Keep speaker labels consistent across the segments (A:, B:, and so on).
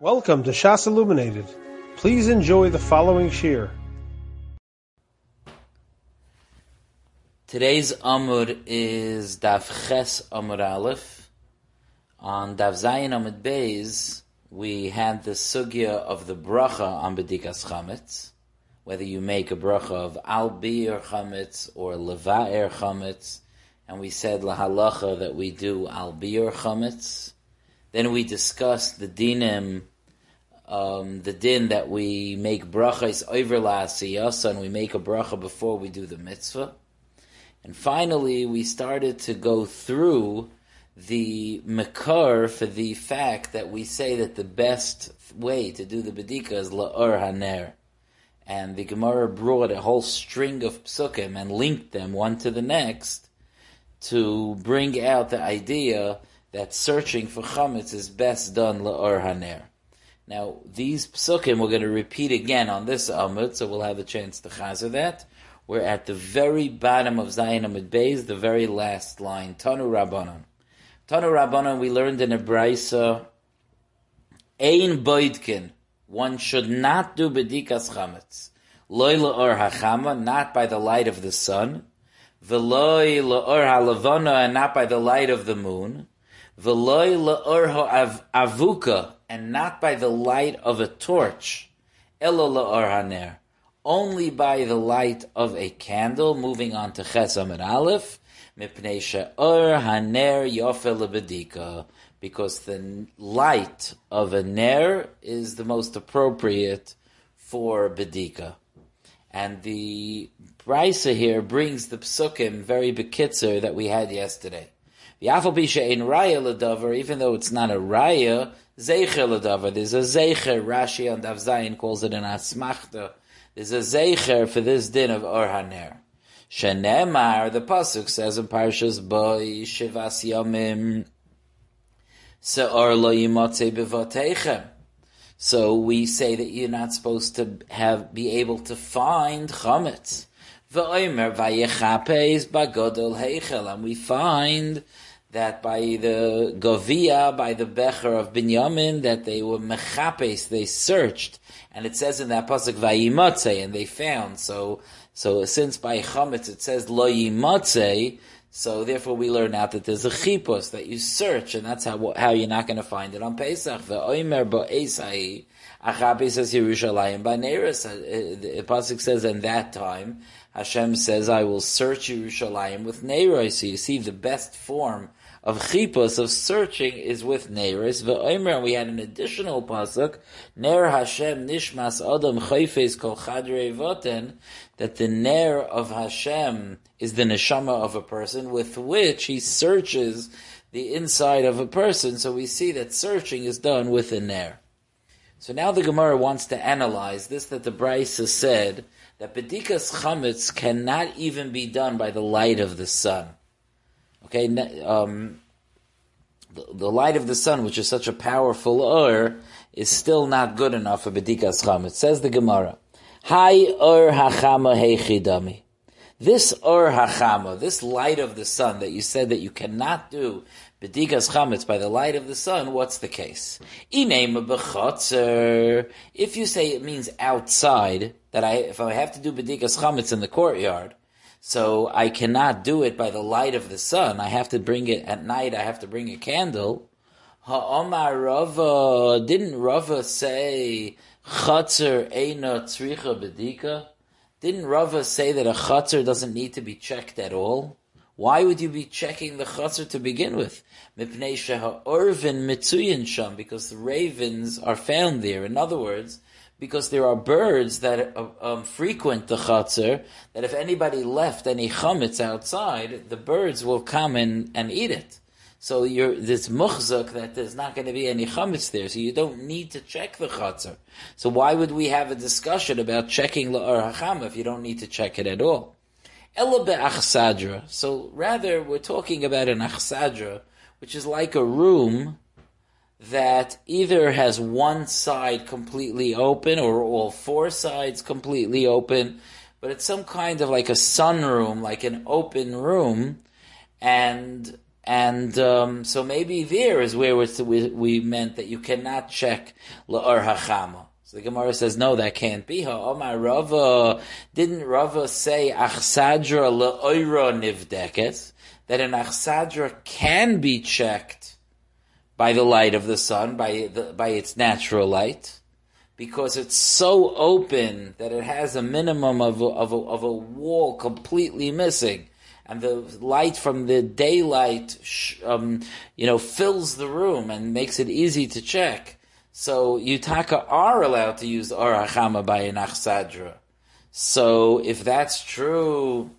A: Welcome to Shas Illuminated. Please enjoy the following shir.
B: Today's Amud is Daf Ches Amud Aleph. On Daf Zayin Amud Beis, we had the sugya of the bracha on Bedikas Chametz, whether you make a bracha of Al Biur Chametz or Leva'er Chametz, and we said lahalacha that we do Al Biur Chametz. Then we discussed the dinim, um, the din that we make brachas over la'asiyasa, and we make a bracha before we do the mitzvah. And finally, we started to go through the makar for the fact that we say that the best way to do the bedika is la'ur haner. And the Gemara brought a whole string of psukim and linked them one to the next to bring out the idea that searching for chametz is best done la'or haner. Now, these psukim we're going to repeat again on this amud, so we'll have a chance to chazer that. We're at the very bottom of Zayin Amud Beis, the very last line, Tanu Rabbanon. Tanu Rabbanon, we learned in a brisa, Ein boidkin, one should not do bedikas chametz. Loy la'or hachama, not by the light of the sun. Veloy la'or halavana, and not by the light of the moon. Veloy la'or avuka, and not by the light of a torch. Elo la'or only by the light of a candle. Moving on to Ches Amud Aleph, mipnei she'or haner yofel because the light of a ner is the most appropriate for bedika. And the Brisa here brings the psukim very bekitzer that we had yesterday. Afal in Raya Ladavar, even though it's not a Raya, Zeicher Ladavar. There's a Zeicher, Rashi on Daf Zayin calls it an Asmachta. There's a Zeicher for this din of Or Haner. Shenemar, the Pasuk says in Parshas Boy, Shivas Yomim, Se'or lo yimotze bevatechem. So we say that you're not supposed to have be able to find chametz. V'omer vayechapes bagodol heichel, and we find that by the Govia, by the Becher of Binyamin, that they were mechapes, they searched, and it says in that pasuk vayimotze, and they found. So, so since by chametz it says lo yimotze, so therefore we learn out that there's a chipos that you search, and that's how how you're not going to find it on Pesach. The oimer ba'esai, achabe says Yerushalayim by ba'neris. Uh, the pasuk says, in that time, Hashem says, I will search Yerushalayim with Neiros. So you see the best form of chippus, of searching, is with Neiros. V'oimer, we had an additional pasuk, Ner Hashem nishmas adam chayfes kol voten, that the Ner of Hashem is the neshama of a person with which he searches the inside of a person. So we see that searching is done with a Ner. So now the Gemara wants to analyze this that the Brisa said that Bedikas Chametz cannot even be done by the light of the sun. Okay, um, the, the, light of the sun, which is such a powerful or, is still not good enough for Bedikas Chametz. Says the Gemara, Hi or hachama heichidami. This or hachama, this light of the sun that you said that you cannot do Bedikas chametz by the light of the sun, what's the case? If you say it means outside, that I, if I have to do Bedikas chametz in the courtyard, so I cannot do it by the light of the sun, I have to bring it at night, I have to bring a candle. Ha'omar Rava, didn't Rava say, Chatzar eina tzricha bedika? Didn't Rava say that a chatzar doesn't need to be checked at all? Why would you be checking the chatzar to begin with? Mipnei she'ha'orvin mitzuyin sham, because the ravens are found there. In other words, because there are birds that uh, um, frequent the chatzar, that if anybody left any chametz outside, the birds will come and, and eat it. So you're, this muchzak that there's not going to be any chametz there, so you don't need to check the chatzar. So why would we have a discussion about checking la'ar hacham if you don't need to check it at all? So rather, we're talking about an achsadra, which is like a room that either has one side completely open or all four sides completely open, but it's some kind of like a sunroom, like an open room, and and um, so maybe there is where we, we meant that you cannot check la'or hachama. So the Gemara says, no, that can't be. Omar Rava, didn't Rava say achsadra le'oira nivdeket? That an achsadra can be checked by the light of the sun, by the, by its natural light, because it's so open that it has a minimum of a, of a, of a wall completely missing and the light from the daylight, um, you know, fills the room and makes it easy to check. So Yutaka are allowed to use Or HaChama by an Achsadra. So if that's true,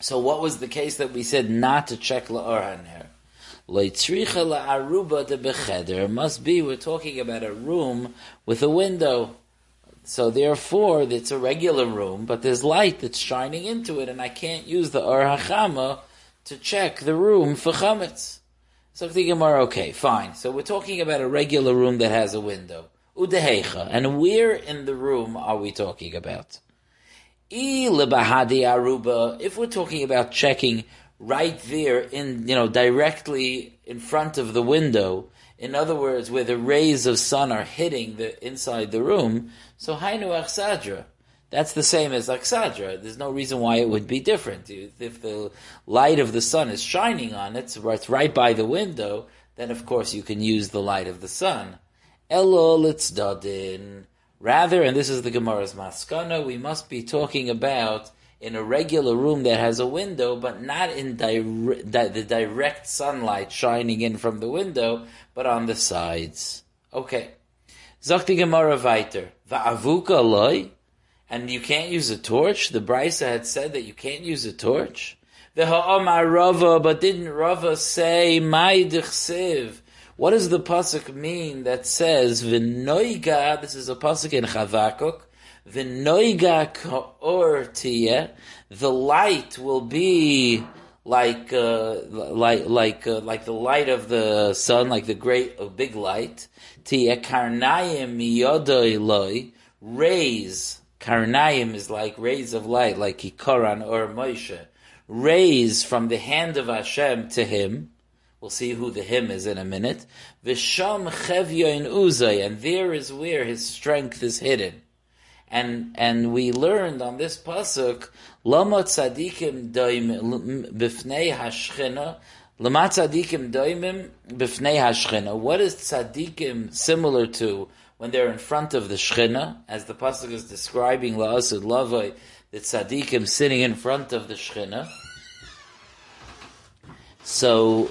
B: so what was the case that we said not to check La'or La'aruba de becheder must be we're talking about a room with a window. So therefore, it's a regular room, but there's light that's shining into it, and I can't use the Or HaChama to check the room for chametz. So the Gemara, okay, fine. So we're talking about a regular room that has a window. Udehecha. And where in the room are we talking about? aruba. If we're talking about checking right there in, you know, directly in front of the window, in other words, where the rays of sun are hitting the inside the room, so hainu achsadra. That's the same as Aksadra. There's no reason why it would be different. If the light of the sun is shining on it, it's right by the window, then of course you can use the light of the sun. Elo litzdadin. Rather, and this is the Gemara's maskana, we must be talking about in a regular room that has a window, but not in di- di- the direct sunlight shining in from the window, but on the sides. Okay. Zakti Gemara weiter. Va'avuka loy and you can't use a torch. The Brisa had said that you can't use a torch. V'ha'amar Rava, but didn't Rava say ma'idchsiv? What does the pasuk mean that says v'noiga? This is a pasuk in Chavakuk. V'noiga ka'or The light will be like uh, like like uh, like the light of the sun, like the great uh, big light. Tia karnayim miyodoi rays Karnayim is like rays of light, like Kikoran or Moshe. Rays from the hand of Hashem to him. We'll see who the him is in a minute. Visham Chevya in Uzay, and there is where his strength is hidden. And and we learned on this pasuk, Lama tzadikim doim b'fnei hashchina, Lama tzadikim doimim b'fnei hashchina. What is tzadikim similar to? when they're in front of the Shechina, as the pasuk is describing La'asud Lavai, the tzaddikim sitting in front of the Shechina. So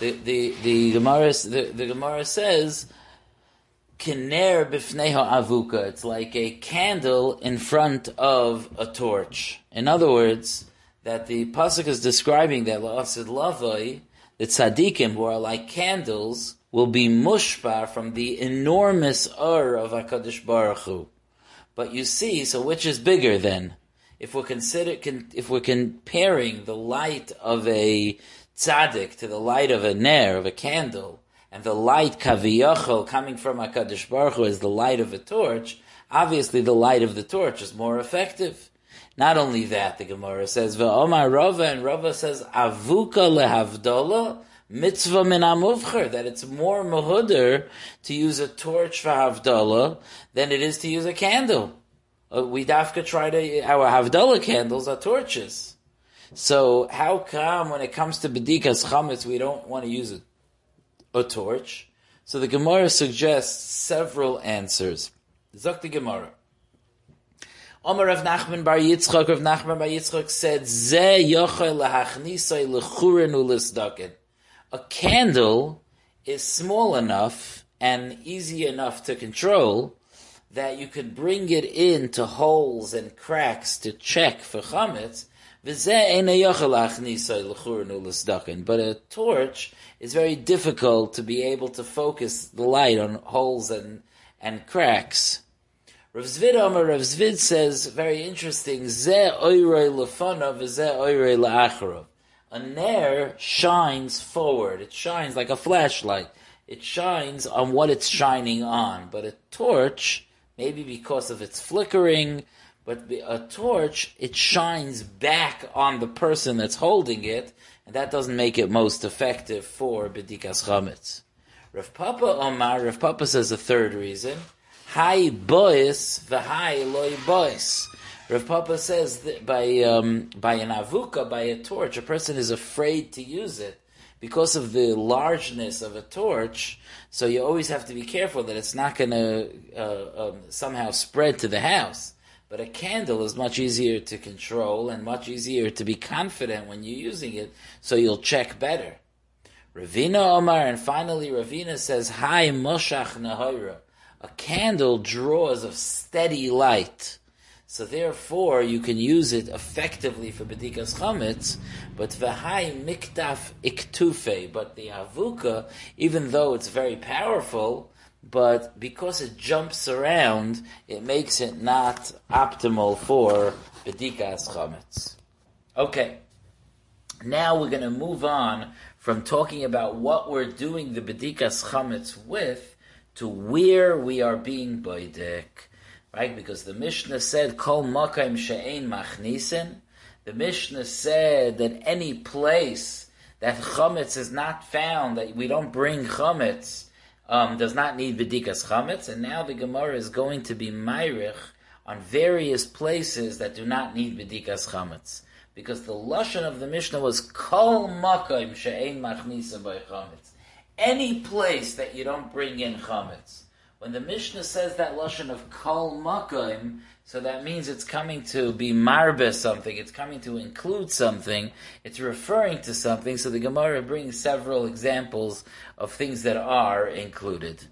B: the the the Gemara the, the Gemara says Kiner bifneho avuka. It's like a candle in front of a torch. In other words, that the pasuk is describing that la'asid lavai, the tzaddikim who are like candles will be mushpar from the enormous ur of Hakadosh Baruch Hu. But you see, so which is bigger then? If we're consider, if we're comparing the light of a tzaddik to the light of a ner of a candle, and the light kaviyachol coming from Hakadosh Baruch Hu is the light of a torch, obviously the light of the torch is more effective. Not only that, the Gemara says, "Ve'omar Rava," and Rava says, "Avuka lehavdola." mitzvah min amuvcher, that it's more mahuder to use a torch for Havdalah than it is to use a candle. Uh, we dafka try to, our Havdalah candles are torches. So how come when it comes to Bedikas Chametz we don't want to use a, a torch? So the Gemara suggests several answers. Zok the Gemara. Omar Rav Nachman Bar Yitzchak, Rav Nachman Bar Yitzchak said, Ze yochel lahachnisai lechurin ulisdakin a candle is small enough and easy enough to control that you could bring it into holes and cracks to check for chametz. But a torch is very difficult to be able to focus the light on holes and, and cracks. Rav Zvid Amar Rav Zvid says, very interesting, a nair shines forward. It shines like a flashlight. It shines on what it's shining on. But a torch, maybe because of its flickering, But a torch, it shines back on the person that's holding it, and that doesn't make it most effective for bedikas chametz. Rav Papa Omar, Rav Papa says a third reason. Hai bois v'hai loy bois. Rav Papa says that by um, by an avuka, by a torch, a person is afraid to use it because of the largeness of a torch. So you always have to be careful that it's not going to uh, um, somehow spread to the house. But a candle is much easier to control and much easier to be confident when you're using it, so you'll check better. Ravina Omar, and finally Ravina says, Hi Moshach Nahira. A candle draws a steady light. So therefore, you can use it effectively for bedikas chametz, but v'hai miktaf iktufe, but the avuka, even though it's very powerful, but because it jumps around, it makes it not optimal for bedikas chametz. Okay, now we're going to move on from talking about what we're doing the bedikas chametz with to where we are being boidek. Right? Because the Mishnah said, Kol makaim she'ein machnisen. The Mishnah said that any place that chametz is not found, that we don't bring chametz, um, does not need bedikas chametz. And now the Gemara is going to be myrich on various places that do not need bedikas chametz. Because the lashon of the Mishnah was kol makaim she'ein machnisen by chametz any place that you don't bring in chametz. When the Mishnah says that lashon of kol makaim, so that means it's coming to be marbe something. It's coming to include something. It's referring to something. So the Gemara brings several examples of things that are included.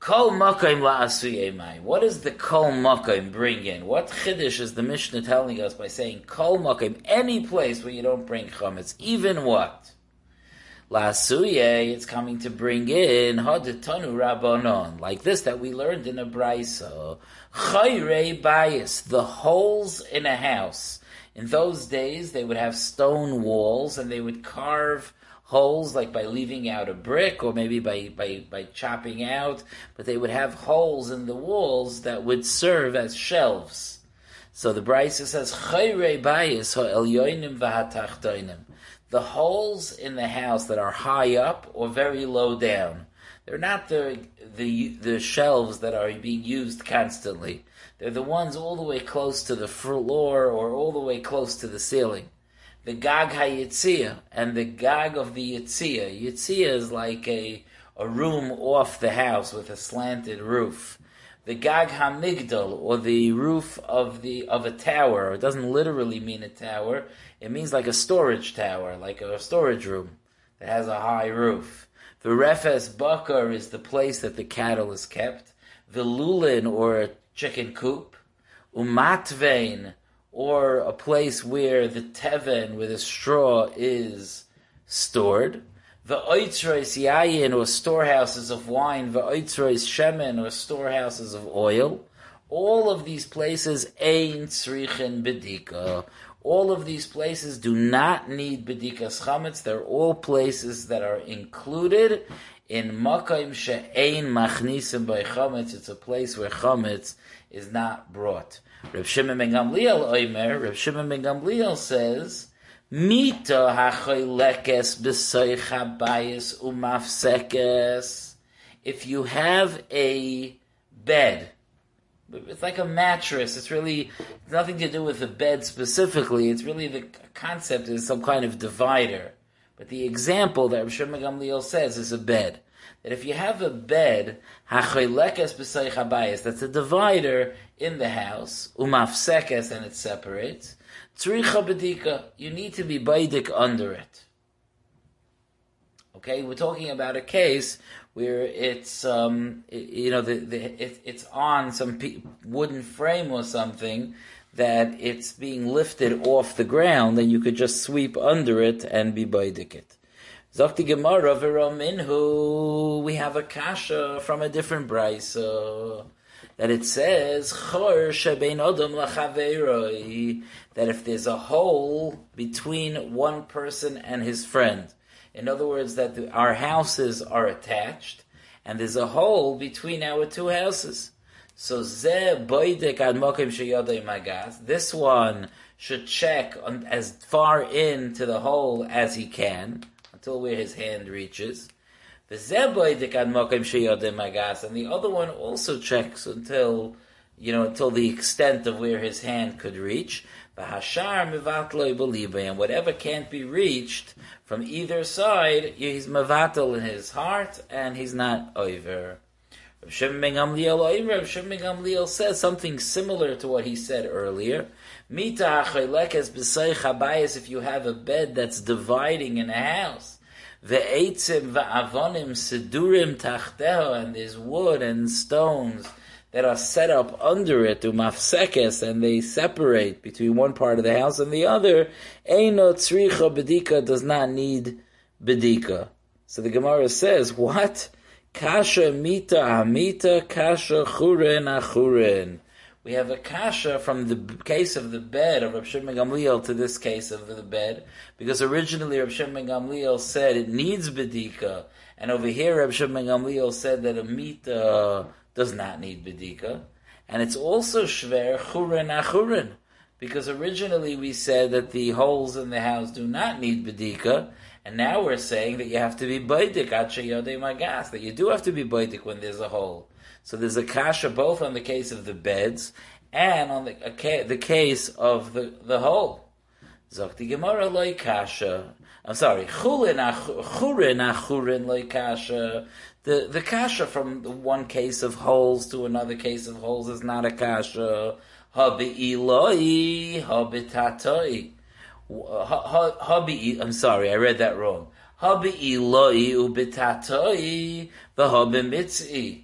B: Kol makaim la'asuyemai. What does the kol makaim bring in? What chiddush is the Mishnah telling us by saying kol makaim? Any place where you don't bring chametz, even what? Lasuye, it's coming to bring in Haditanu Rabbanon, like this that we learned in a Brisa. Chayre Bayis, the holes in a house. In those days, they would have stone walls and they would carve holes like by leaving out a brick or maybe by, by, by chopping out, but they would have holes in the walls that would serve as shelves. So the Brisa says, Chayre v'hatachtoinim the holes in the house that are high up or very low down. They're not the the the shelves that are being used constantly. They're the ones all the way close to the floor or all the way close to the ceiling. The gag hayitzia and the gag of the yitzia. Yitzia is like a a room off the house with a slanted roof. The gag hamigdal or the roof of the of a tower. It doesn't literally mean a tower. It means like a storage tower, like a storage room that has a high roof. The refes bakar is the place that the cattle is kept. The lulin or a chicken coop. Umatvein or a place where the teven, with the straw is stored. The oitzrois yayin or storehouses of wine. The oitzrois shemen or storehouses of oil. All of these places ain't srichin bedika all of these places do not need bedikas chametz. They're all places that are included in makayim she'ein machnisim by chametz. It's a place where chametz is not brought. Reb Shimon ben Gamliel oimer. Reb Shimon ben Gamliel says. Mita hachoylekes b'soich habayis umafsekes. If you have a bed it's like a mattress. It's really nothing to do with the bed specifically. It's really the concept is some kind of divider. But the example that Rav Gamliel says is a bed. That if you have a bed, that's a divider in the house, umafsekes, and it separates. Tzricha you need to be baidik under it. Okay, we're talking about a case where it's um, it, you know the, the it, it's on some pe- wooden frame or something that it's being lifted off the ground, and you could just sweep under it and be baidik Zakti Gemara Minhu, we have a kasha from a different brisa that it says Chor shebein adam that if there's a hole between one person and his friend, in other words, that the, our houses are attached, and there's a hole between our two houses. So ze boidek ad mokim magas. This one should check on, as far into the hole as he can until where his hand reaches. The ze boidek ad mokim sheyodei magas, and the other one also checks until you know until the extent of where his hand could reach. V'hashar mivatloi believe, and whatever can't be reached from either side, he's mevatel in his heart, and he's not over. Rav Shimon ben Gamliel, says something similar to what he said earlier. Mita hachaylekes b'say chabayis, if you have a bed that's dividing in a house. Ve'etzim va'avonim sedurim tachteho, and there's wood and stones that are set up under it to mafsekes, and they separate between one part of the house and the other. Eino tzricha bedika does not need bedika. So the Gemara says, what? Kasha mita amita kasha churin achurin. We have a kasha from the case of the bed of Rav Shimon Gamliel to this case of the bed, because originally Rav Shimon Gamliel said it needs bedika, and over here Rav Shimon Gamliel said that a mita does not need bedika, and it's also shver churin achurin, because originally we said that the holes in the house do not need bedika, and now we're saying that you have to be baidik at magas, that you do have to be baidik when there's a hole. So there's a kasha both on the case of the beds and on the a, the case of the, the hole. Zokti Gemara loy kasha. I'm sorry, chulin achurin achurin loy kasha. The the kasha from one case of holes to another case of holes is not a kasha. Habi iloi habi tatoi. Habi, I'm sorry, I read that wrong. Habi iloi ubitatoi v'habi.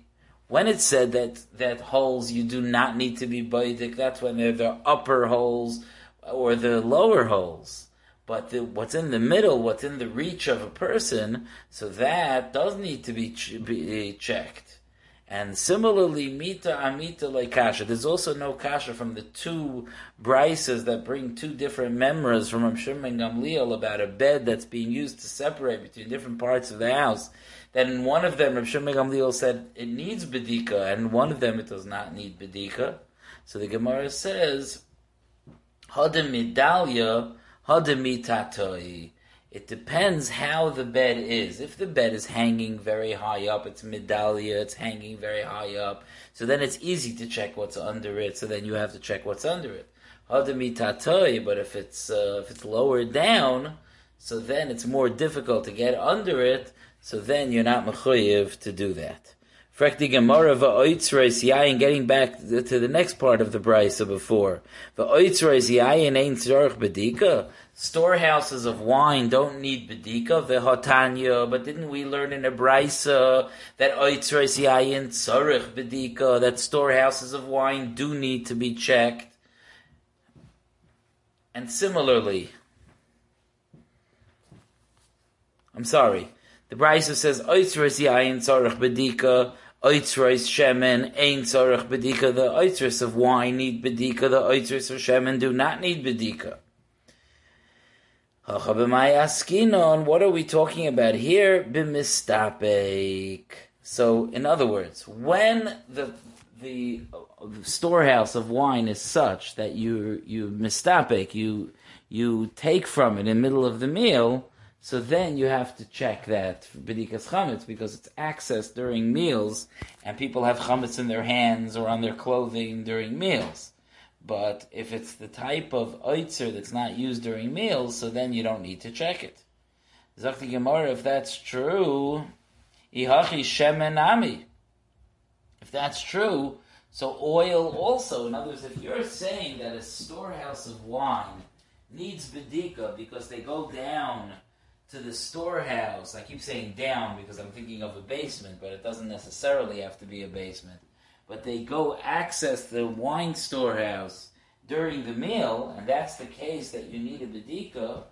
B: When it said that that holes you do not need to be baidik, that's when they're the upper holes or the lower holes. But the, what's in the middle, what's in the reach of a person, so that does need to be, ch- be eh, checked. And similarly, mita amita like kasha. There's also no kasha from the two brises that bring two different memories from Rav Shimon Gamliel about a bed that's being used to separate between different parts of the house. Then in one of them, Rav Shimon Gamliel said it needs bedika, and one of them it does not need bedika. So the Gemara says, "Hadem midalya, hadem mitatoi." It depends how the bed is. If the bed is hanging very high up, it's medalia, it's hanging very high up. So then it's easy to check what's under it. So then you have to check what's under it. But if it's uh, if it's lower down, so then it's more difficult to get under it. So then you're not mechuyev to do that. Frekti Gemara va'oitzreis getting back to the next part of the brisa before. Va'oitzreis yayin ain't tzorch bedika. Storehouses of wine don't need bedika, v'hotanya, but didn't we learn in a brisa that oitzreis yayin tzorch bedika, that storehouses of wine do need to be checked? And similarly, I'm sorry, the brisa says oitzreis yayin tzorch bedika, oitzreis shemen ain tzorach bedika. The oitzreis of wine need bedika. The oitzreis of shemen do not need bedika. What are we talking about here? Bimistapek. So, in other words, when the the storehouse of wine is such that you you mistapek, you you take from it in the middle of the meal, so then you have to check that b'dikas chametz because it's accessed during meals, and people have chametz in their hands or on their clothing during meals. But if it's the type of oitzer that's not used during meals, so then you don't need to check it. Zakti Gemara, if that's true, ihachi shemenami. If that's true, so oil also. In other words, if you're saying that a storehouse of wine needs bedika because they go down to the storehouse. I keep saying down because I'm thinking of a basement, but it doesn't necessarily have to be a basement. But they go access the wine storehouse during the meal, and that's the case that you need a bedika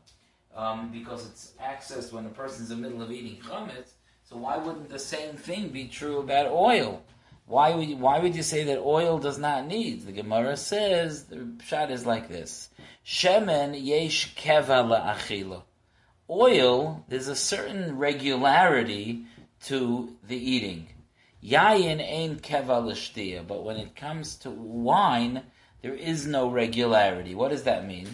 B: um, because it's accessed when a person's in the middle of eating chametz. So why wouldn't the same thing be true about oil? Why would you, why would you say that oil does not need? The Gemara says the shot is like this: Shemen yesh keva la'achila oil, there's a certain regularity to the eating. Yayin ain keva but when it comes to wine, there is no regularity. What does that mean?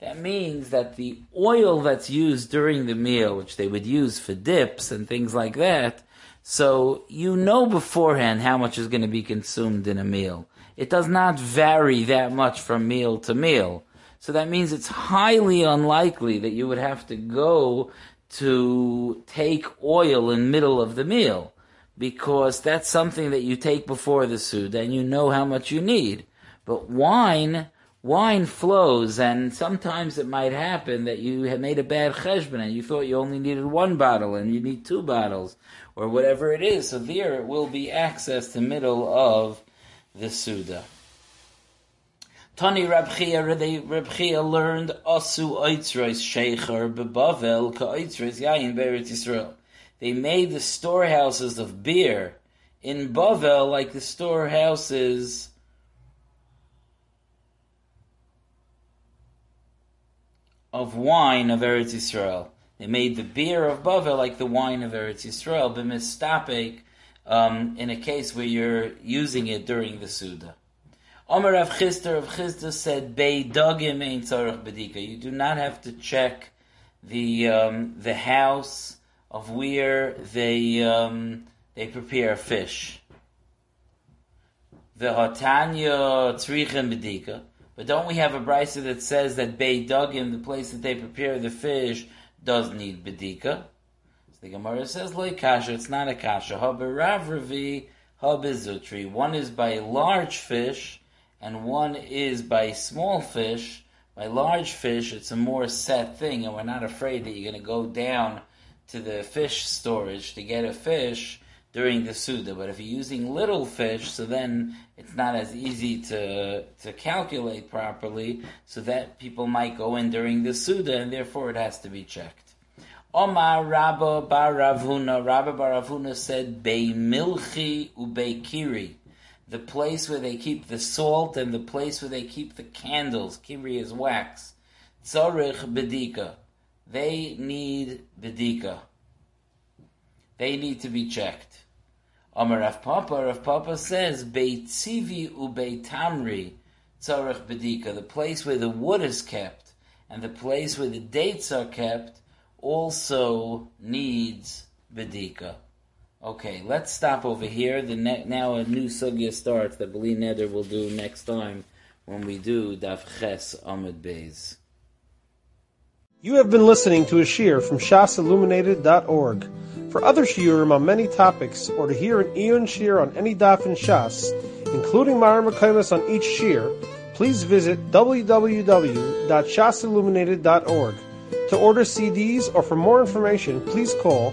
B: That means that the oil that's used during the meal, which they would use for dips and things like that, so you know beforehand how much is going to be consumed in a meal. It does not vary that much from meal to meal. So that means it's highly unlikely that you would have to go to take oil in middle of the meal because that's something that you take before the Suda and you know how much you need. But wine, wine flows and sometimes it might happen that you have made a bad cheshbon and you thought you only needed one bottle and you need two bottles or whatever it is. So there it will be access to middle of the Suda. Tani Rabchia, they Rabchia learned Asu Eitzreis Shecher Bebavel Ka Eitzreis Yayin Beretz Yisrael. They made the storehouses of beer in Bavel like the storehouses of wine of Eretz Yisrael. They made the beer of Bavel like the wine of Eretz Yisrael, b'mistapek, um, in a case where you're using it during the Suda. Omer Rav Chisda Rav Chisda said, "Bei dogim ein tzarich bedika." You do not have to check the um, the house of where they um, they prepare fish. The hatanya tzrichem bedika. But don't we have a brisa that says that Bei dogim, the place that they prepare the fish, does need bedika? So the Gemara says, "Like kasha." It's not a kasha. Haberav ravi habizutri. One is by large fish and one is by small fish. By large fish, it's a more set thing, and we're not afraid that you're going to go down to the fish storage to get a fish during the Suda. But if you're using little fish, so then it's not as easy to, to calculate properly, so that people might go in during the Suda, and therefore it has to be checked. Omar Rabba bar Rav Huna, Rabba bar Rav Huna said, Bei Milchi Ube Kiri the place where they keep the salt and the place where they keep the candles. Kibri is wax. Tzorich bedika. They need bedika. They need to be checked. Amar Rav Papa, Rav Papa says, Beit Tzivi ubeit Tamri, Tzorich bedika. The place where the wood is kept and the place where the dates are kept also needs bedika. Okay, let's stop over here. The ne- now a new sugya starts that Beli Neder will do next time when we do Daf Ches Amud Beis.
A: You have been listening to a shiur from shasilluminated.org. For other shiurim on many topics, or to hear an Eon shiur on any daf in Shas, including Mara Mekaimas on each shiur, please visit www.shasilluminated.org. To order CDs or for more information, please call